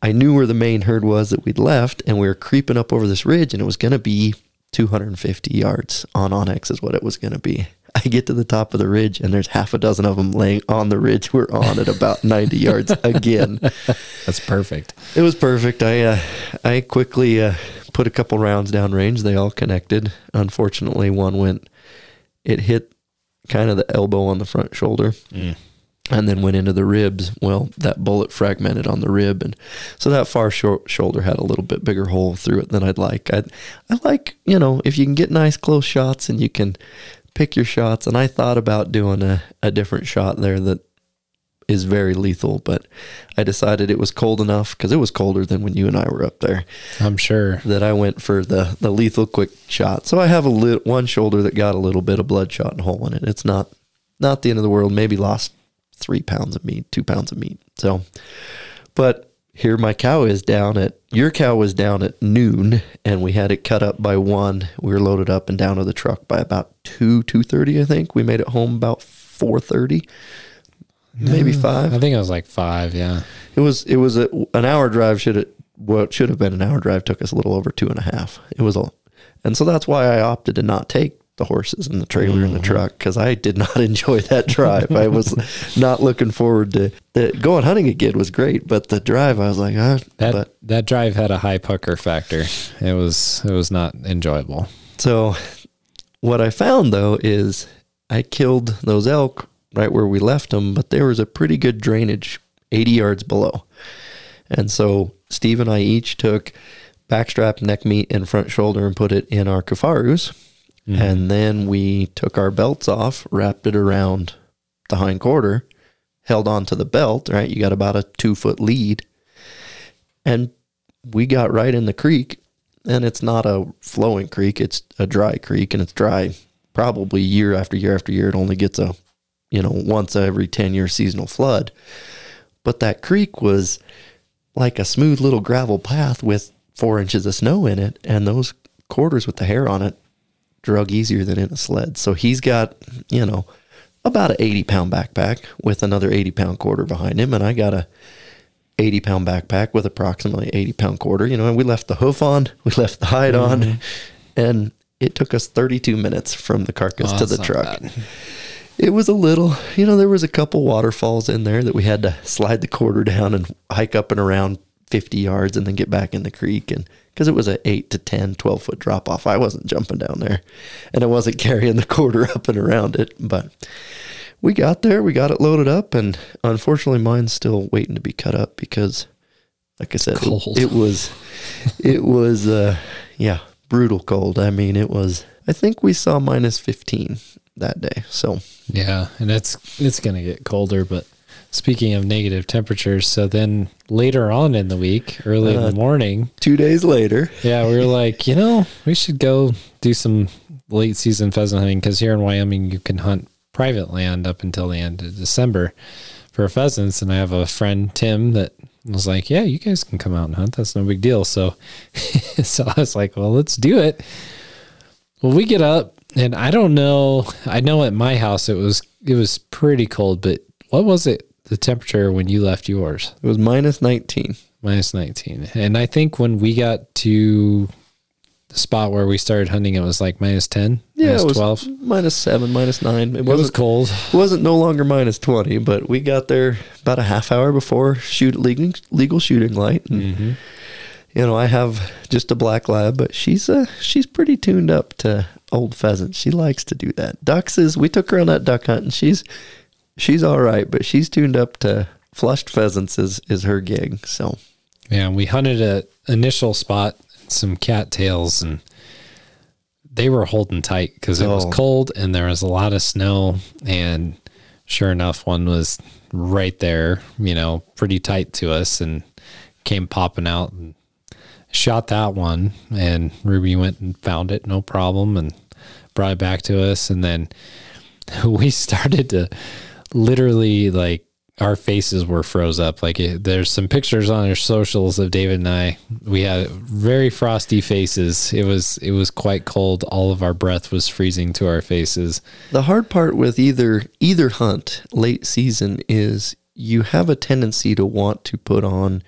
D: I knew where the main herd was that we'd left, and we were creeping up over this ridge, and it was going to be 250 yards on onX, is what it was going to be. I get to the top of the ridge, and there's half a dozen of them laying on the ridge we're on at about 90 yards again.
A: That's perfect.
D: It was perfect. I uh, I quickly uh, put a couple rounds downrange. They all connected. Unfortunately, one went. It hit kind of the elbow on the front shoulder, and then went into the ribs. Well, that bullet fragmented on the rib, and so that far short shoulder had a little bit bigger hole through it than I'd like. I I like you know if you can get nice close shots and you can pick your shots. And I thought about doing a, a different shot there that is very lethal, but I decided it was cold enough because it was colder than when you and I were up there
A: I'm sure.
D: that I went for the, the lethal quick shot. So I have a li- one shoulder that got a little bit of bloodshot and hole in it. It's not not the end of the world. Maybe lost three pounds of meat, two pounds of meat. So, but here my cow is down at your cow was down at noon, and we had it cut up by one. We were loaded up and down to the truck by about two two thirty. I think we made it home about four thirty, maybe five.
A: I think it was like five. Yeah.
D: It was it was a, an hour drive. Should it what should have been an hour drive took us a little over two and a half. It was a, and so that's why I opted to not take the horses and the trailer and the truck because I did not enjoy that drive. I was not looking forward to the going hunting again was great, but the drive I was like, ah,
A: That
D: but
A: that drive had a high pucker factor. It was it was not enjoyable.
D: So, what I found though is I killed those elk right where we left them, but there was a pretty good drainage 80 yards below. And so, Steve and I each took backstrap, neck meat, and front shoulder and put it in our Kifarus. Mm-hmm. And then we took our belts off, wrapped it around the hind quarter, held on to the belt, right? You got about a two foot lead. And we got right in the creek and it's not a flowing creek it's a dry creek and it's dry probably year after year after year it only gets a you know once every 10 year seasonal flood but that creek was like a smooth little gravel path with four inches of snow in it and those quarters with the hair on it drug easier than in a sled so he's got you know about an 80 pound backpack with another 80 pound quarter behind him and i got a 80 pound backpack with approximately 80 pound quarter, you know, and we left the hoof on, we left the hide on, mm-hmm. and it took us 32 minutes from the carcass
A: Oh,
D: to the truck.
A: bad.
D: It was a little, you know, there was a couple waterfalls in there that we had to slide the quarter down and hike up and around 50 yards and then get back in the creek. And because it was a 8 to 10, 12 foot drop off, I wasn't jumping down there and I wasn't carrying the quarter up and around it. But we got there, we got it loaded up, and unfortunately, mine's still waiting to be cut up because, like I said, it, it was, it was, uh, yeah, brutal cold. I mean, it was. I think we saw minus fifteen that day. So
A: Yeah, and it's it's gonna get colder. But speaking of negative temperatures, so then later on in the week, early in
D: Uh,
A: the morning,
D: two days later,
A: yeah, we were like, you know, we should go do some late season pheasant hunting because here in Wyoming you can hunt private land up until the end of December for pheasants. And I have a friend Tim that was like, yeah, you guys can come out and hunt. That's no big deal. So, so I was like, well, let's do it. Well, we get up and I don't know. I know at my house it was it was pretty cold, but what was it? The temperature when you left yours?
D: it was minus nineteen.
A: Minus 19. And I think when we got to the spot where we started hunting, it was like minus 10,
D: Yeah,
A: minus
D: it was
A: 12.
D: minus seven, minus nine. It
A: It was cold.
D: It wasn't no longer minus twenty, but we got there about a half hour before shoot legal legal shooting light. And,
A: Mm-hmm.
D: You know, I have just a black lab, but she's uh she's pretty tuned up to old pheasants. She likes to do that. Ducks is we took her on that duck hunt, and she's she's all right, but she's tuned up to flushed pheasants is is her gig. So
A: Yeah, we hunted a initial spot, some cattails, and they were holding tight because it was
D: Oh.
A: cold and there was a lot of snow. And sure enough, one was right there, you know, pretty tight to us and came popping out and shot that one. And Ruby went and found it, no problem, and brought it back to us. And then we started to literally like our faces were froze up. Like it, there's some pictures on our socials of David and I. We had very frosty faces. It was it was quite cold. All of our breath was freezing to our faces.
D: The hard part with either either hunt late season is you have a tendency to want to put on,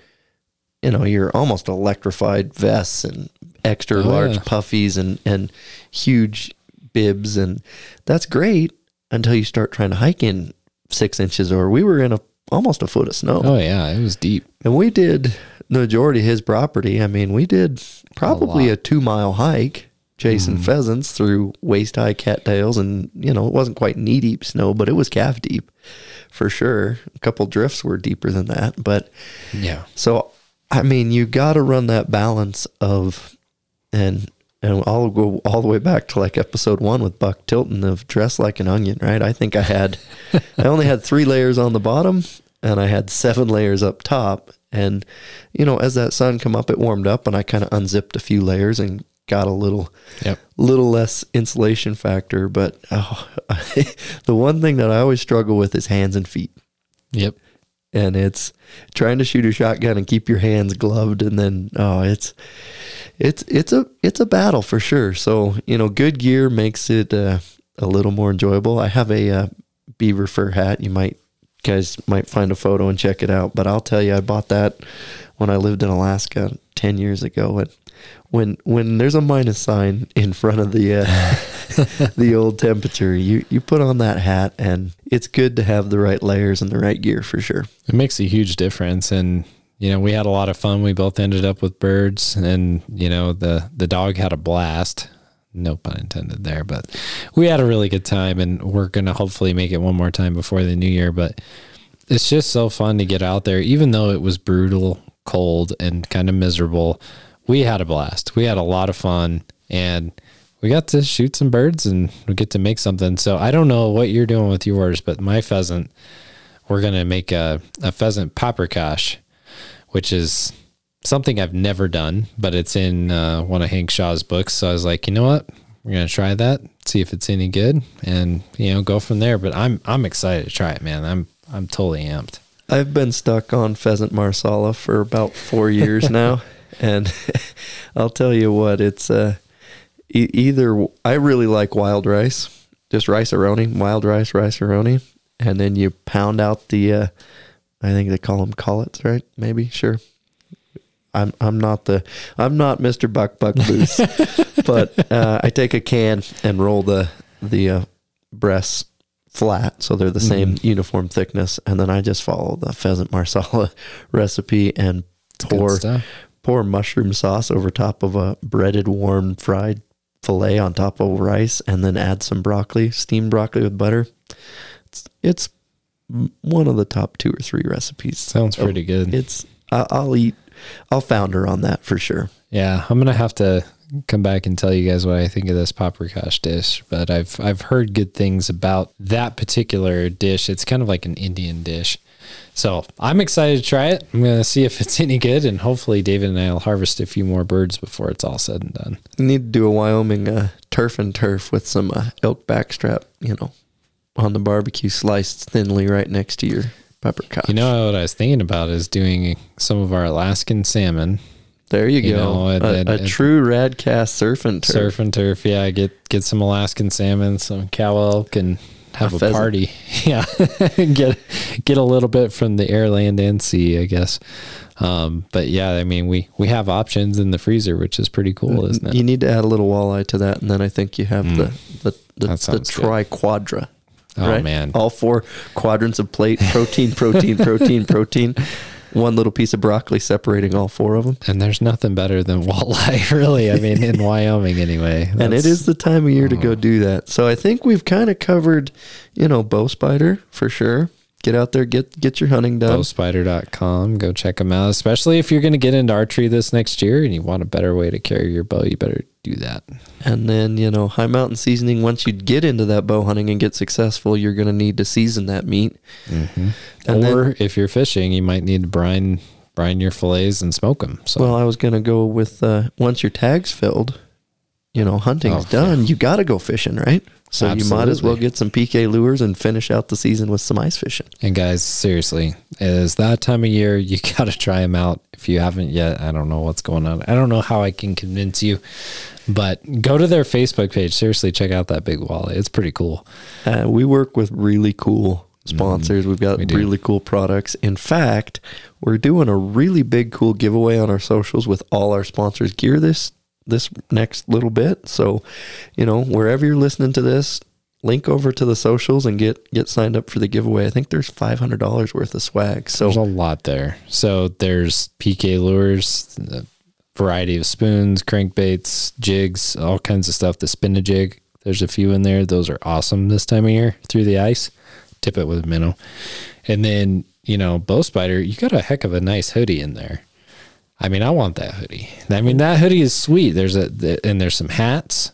D: you know, your almost electrified vests and extra
A: Oh,
D: large
A: yeah.
D: puffies and and huge bibs, and that's great until you start trying to hike in six inches, or we were in a almost a foot of snow,
A: Oh yeah, it was deep.
D: and we did the majority of his property. I mean, we did probably
A: lot.
D: a, two mile hike chasing mm-hmm. pheasants through waist high cattails, and you know it wasn't quite knee deep snow, but it was calf deep for sure. A couple drifts were deeper than that, but
A: Yeah.
D: so I mean, you got to run that balance of and. And I'll go all the way back to like episode one with Buck Tilton of dress like an onion, right? I think I had, I only had three layers on the bottom and I had seven layers up top. And, you know, as that sun come up, it warmed up and I kind of unzipped a few layers and got a little,
A: Yep.
D: little less insulation factor. But oh, the one thing that I always struggle with is hands and feet.
A: Yep.
D: And it's trying to shoot a shotgun and keep your hands gloved. And then, oh, it's, it's, it's a, it's a battle for sure. So, you know, good gear makes it uh, a little more enjoyable. I have a uh, beaver fur hat. You might, guys might find a photo and check it out. But I'll tell you, I bought that when I lived in Alaska ten years ago. And when when there's a minus sign in front of the uh, the old temperature, you you put on that hat, and it's good to have the right layers and the right gear for sure.
A: It makes a huge difference. And, you know, we had a lot of fun. We both ended up with birds and, you know, the, the dog had a blast. No pun intended there, but we had a really good time and we're going to hopefully make it one more time before the new year. But it's just so fun to get out there, even though it was brutal, cold, and kind of miserable. We had a blast. We had a lot of fun and we got to shoot some birds and we get to make something. So I don't know what you're doing with yours, but my pheasant, we're going to make a, a pheasant paprikash, which is something I've never done, but it's in uh, one of Hank Shaw's books. So I was like, you know what? We're going to try that, see if it's any good and, you know, go from there. But I'm, I'm excited to try it, man. I'm, I'm totally amped.
D: I've been stuck on pheasant marsala for about four years now, and I'll tell you what, it's uh, e- either I really like wild rice, just Rice-A-Roni, wild rice, Rice-A-Roni, and then you pound out the, uh, I think they call them collets, right? Maybe, sure. I'm I'm not the I'm not Mr. Buck Buck Boots, but uh, I take a can and roll the the uh, breasts flat, so they're the mm-hmm. same uniform thickness, and then I just follow the pheasant marsala recipe and pour pour mushroom sauce over top of a breaded, warm, fried fillet on top of rice, and then add some broccoli, steamed broccoli with butter. It's, it's one of the top two or three recipes.
A: Sounds pretty good.
D: It's I, I'll eat. I'll founder on that for sure.
A: Yeah, I'm gonna have to come back and tell you guys what I think of this paprikash dish. But I've I've heard good things about that particular dish. It's kind of like an Indian dish. So I'm excited to try it. I'm gonna see if it's any good, and hopefully David and I will harvest a few more birds before it's all said and done.
D: You need to do a Wyoming uh, turf and turf with some uh, elk backstrap, you know, on the barbecue, sliced thinly right next to your pepper
A: You know what I was thinking about is doing some of our Alaskan salmon
D: there you,
A: you
D: go.
A: know, and-
D: a,
A: and-
D: a
A: and-
D: true radcast surf and turf.
A: surf and turf. Yeah, get get some Alaskan salmon, some cow elk, and have
D: A
A: a, party. Yeah, get get a little bit from the air, land, and sea, I guess. Um, but yeah, I mean, we we have options in the freezer, which is pretty cool, isn't it?
D: You need to add a little walleye to that, and then I think you have the the the, the triquadra.
A: Oh,
D: right?
A: man.
D: all four quadrants of plate, protein, protein, protein, protein. One little piece of broccoli separating all four of them.
A: and there's nothing better than walleye, really. I mean, in Wyoming, anyway.
D: and it is the time of year to go oh. do that. So I think we've kind of covered, you know, bow spider for sure. Get out there, get get your hunting done.
A: bowspider.com. Go check them out, especially if you're going to get into archery this next year and you want a better way to carry your bow. You better do that.
D: And then, you know, Hi Mountain Seasoning, once you get into that bow hunting and get successful, you're going to need to season that meat. And
A: or if you're fishing, you might need to brine brine your fillets and smoke them. So
D: Well, I was going to go with uh, once your tag's filled, you know, hunting's
A: Oh,
D: done, you got to go fishing, right? So you might as well get some PK lures and finish out the season with some ice fishing.
A: And guys, seriously, it is that time of year. You got to try them out. If you haven't yet, I don't know what's going on. I don't know how I can convince you, but go to their Facebook page. Seriously, check out that big wallet. It's pretty cool.
D: Uh, we work with really cool sponsors. We've got
A: Mm-hmm. We
D: really cool products. In fact, we're doing a really big cool giveaway on our socials with all our sponsors gear this this next little bit. So, you know, wherever you're listening to this, link over to the socials and get get signed up for the giveaway. I think there's five hundred dollars worth of swag. So
A: There's a lot there. So there's PK lures, a variety of spoons, crankbaits, jigs, all kinds of stuff. The spin a jig, there's a few in there. Those are awesome this time of year through the ice. Tip it with a minnow. And then, you know, bow spider, you got a heck of a nice hoodie in there. I mean, I want that hoodie. I mean, that hoodie is sweet. There's a, the, and there's some hats,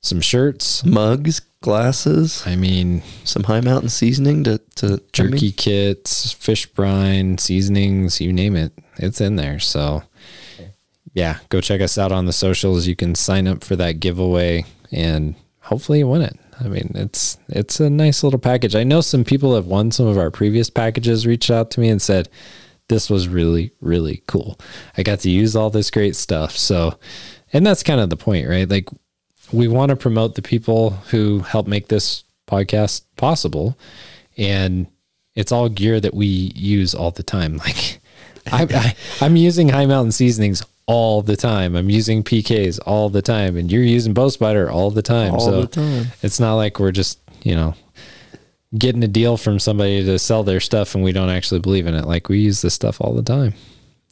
A: some shirts.
D: mugs, glasses,
A: I mean,
D: some Hi Mountain Seasoning to to
A: jerky kits, fish brine, seasonings, you name it. It's in there. So yeah, go check us out on the socials. You can sign up for that giveaway and hopefully you win it. I mean, it's it's a nice little package. I know some people have won some of our previous packages reached out to me and said this was really really cool. I got to use all this great stuff. So and that's kind of the point, right? Like we want to promote the people who help make this podcast possible and it's all gear that we use all the time like I, I, I'm using Hi Mountain Seasonings all the time. I'm using PKs all the time, and you're using bow spider all the time.
D: All
A: so
D: the time.
A: it's not like we're just you know getting a deal from somebody to sell their stuff and we don't actually believe in it. Like we use this stuff all the time,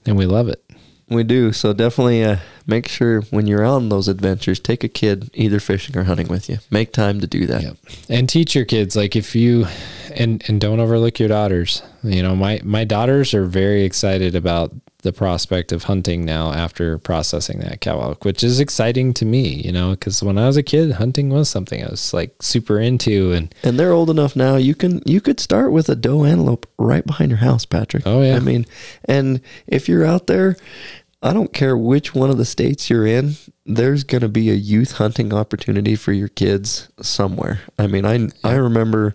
A: and we love it.
D: We do. So definitely uh, make sure when you're on those adventures, take a kid either fishing or hunting with you. Make time to do that.
A: Yep. And teach your kids like if you and and don't overlook your daughters. You know, my my daughters are very excited about the prospect of hunting now after processing that cow elk, which is exciting to me, you know, cuz when I was a kid, hunting was something I was like super into and
D: And they're old enough now. You can you could start with a doe antelope right behind your house, Patrick.
A: Oh, yeah.
D: I mean, and if you're out there, I don't care which one of the states you're in. There's going to be a youth hunting opportunity for your kids somewhere. I mean, I I remember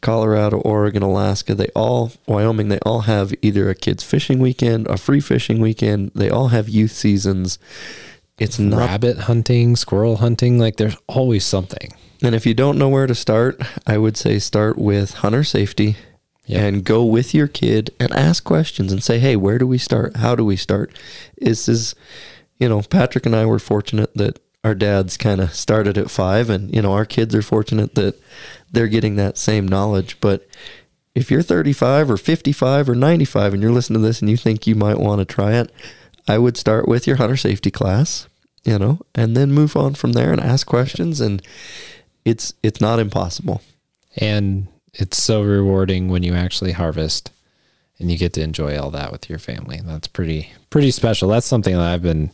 D: Colorado, Oregon, Alaska. They all Wyoming. They all have either a kids fishing weekend, a free fishing weekend. They all have youth seasons. It's not
A: rabbit hunting, squirrel hunting, like there's always something.
D: And if you don't know where to start, I would say start with hunter safety
A: Yeah.
D: and go with your kid and ask questions and say, hey, where do we start? How do we start? This is you know, Patrick and I were fortunate that our dads kind of started at five, and, you know, our kids are fortunate that they're getting that same knowledge. But if you're 35 or 55 or 95 and you're listening to this and you think you might want to try it, I would start with your hunter safety class, you know, and then move on from there and ask questions and it's it's not impossible.
A: And it's so rewarding when you actually harvest and you get to enjoy all that with your family. That's pretty pretty special. That's something that I've been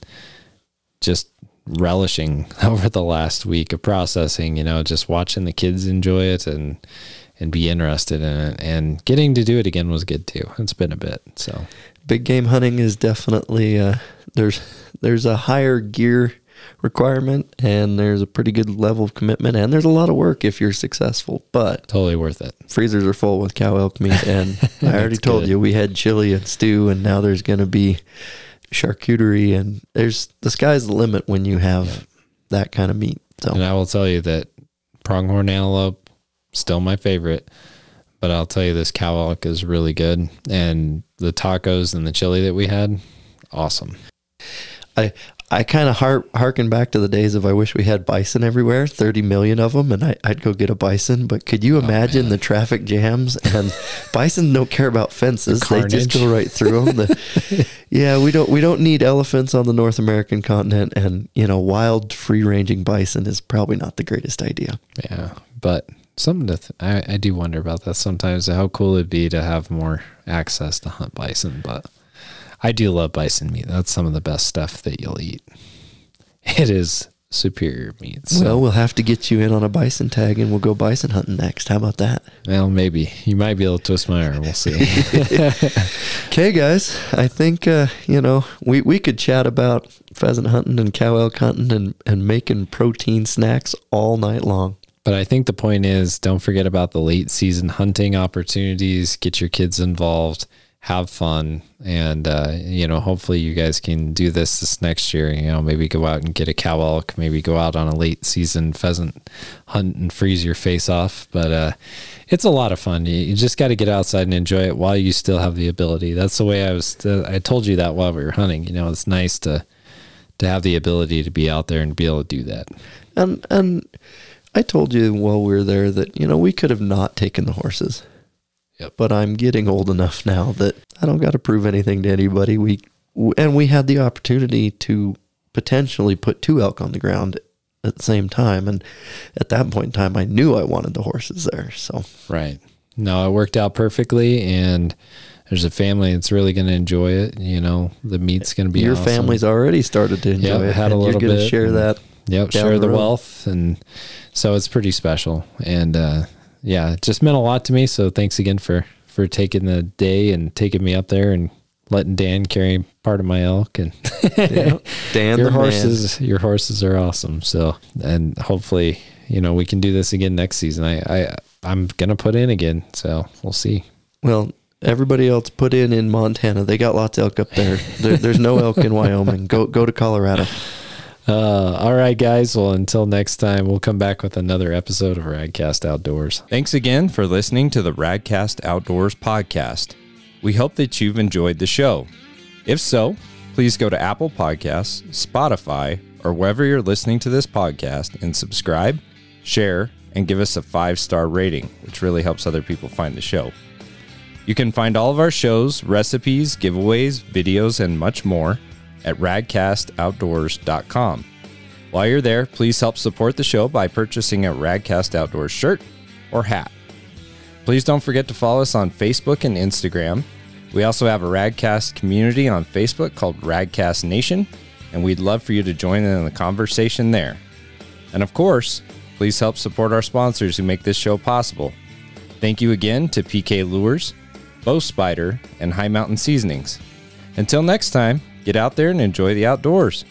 A: just relishing over the last week of processing, you know, just watching the kids enjoy it and and be interested in it and getting to do it again was good too. It's been a bit. So,
D: Big game hunting is definitely uh, there's there's a higher gear requirement and there's a pretty good level of commitment and there's a lot of work if you're successful. But
A: totally worth it.
D: freezers are full with cow elk meat and I already told
A: good.
D: you we had chili and stew and now there's going to be charcuterie and there's the sky's the limit when you have that kind of meat. So
A: And I will tell you that pronghorn antelope still my favorite, but I'll tell you this cow elk is really good, and the tacos and the chili that we had, awesome.
D: I I kind of har- harken back to the days of I wish we had bison everywhere, 30 million of them, and I, I'd go get a bison. But could
A: Oh,
D: you imagine the traffic jams? And bison don't care about fences;
A: The
D: they just go right through them. The, yeah, we don't we don't need elephants on the North American continent, and you know, wild free ranging bison is probably not the greatest idea.
A: Yeah, but something to th- I, I do wonder about that sometimes. How cool it'd be to have more access to hunt bison, but I do love bison meat. That's some of the best stuff that you'll eat. It is superior meat. So,
D: Well, we'll have to get you in on a bison tag, and we'll go bison hunting next. How about that?
A: well, maybe you might be able to twist my arm. We'll see.
D: Okay, guys, I think uh, you know we, we could chat about pheasant hunting and cow elk hunting and, and making protein snacks all night long.
A: But I think the point is don't forget about the late season hunting opportunities, get your kids involved, have fun. And, uh, you know, hopefully you guys can do this this next year. You know, maybe go out and get a cow elk, maybe go out on a late season pheasant hunt and freeze your face off. But uh, it's a lot of fun. You, you just got to get outside and enjoy it while you still have the ability. That's the way I was, I told you that while we were hunting. You know, it's nice to, to have the ability to be out there and be able to do that.
D: And and I told you while we were there that you know we could have not taken the horses.
A: Yep.
D: But I'm getting old enough now that I don't got to prove anything to anybody. We and we had the opportunity to potentially put two elk on the ground at the same time, and at that point in time, I knew I wanted the horses there. So
A: Right. No, it worked out perfectly, and there's a family that's really going to enjoy it. You know, the meat's going to be
D: your
A: awesome.
D: family's already started to enjoy
A: Yeah,
D: it.
A: had a little
D: you're
A: bit,
D: share that.
A: Yep, share
D: the
A: the wealth, and so it's pretty special. And uh, yeah, it just meant a lot to me. So thanks again for for taking the day and taking me up there and letting Dan carry part of my elk and
D: Yeah. Dan
A: your
D: the man.
A: horses your horses are awesome so and hopefully you know we can do this again next season i i i'm gonna put in again so we'll see
D: Well, everybody else put in in Montana. They got lots of elk up there. there there's no elk in Wyoming. Go go to Colorado.
A: Uh all right guys well until next time we'll come back with another episode of radcast outdoors
E: Thanks again for listening to the Radcast Outdoors podcast. We hope that you've enjoyed the show. If so, please go to Apple Podcasts, Spotify, or wherever you're listening to this podcast and subscribe, share, and give us a five star rating, which really helps other people find the show. You can find all of our shows, recipes, giveaways, videos, and much more at radcastoutdoors.com. While you're there, please help support the show by purchasing a Radcast Outdoors shirt or hat. Please don't forget to follow us on Facebook and Instagram. We also have a Radcast community on Facebook called Radcast Nation, and we'd love for you to join in the conversation there. And of course, please help support our sponsors who make this show possible. Thank you again to PK Lures, Bow Spider, and Hi Mountain Seasonings. Until next time, get out there and enjoy the outdoors.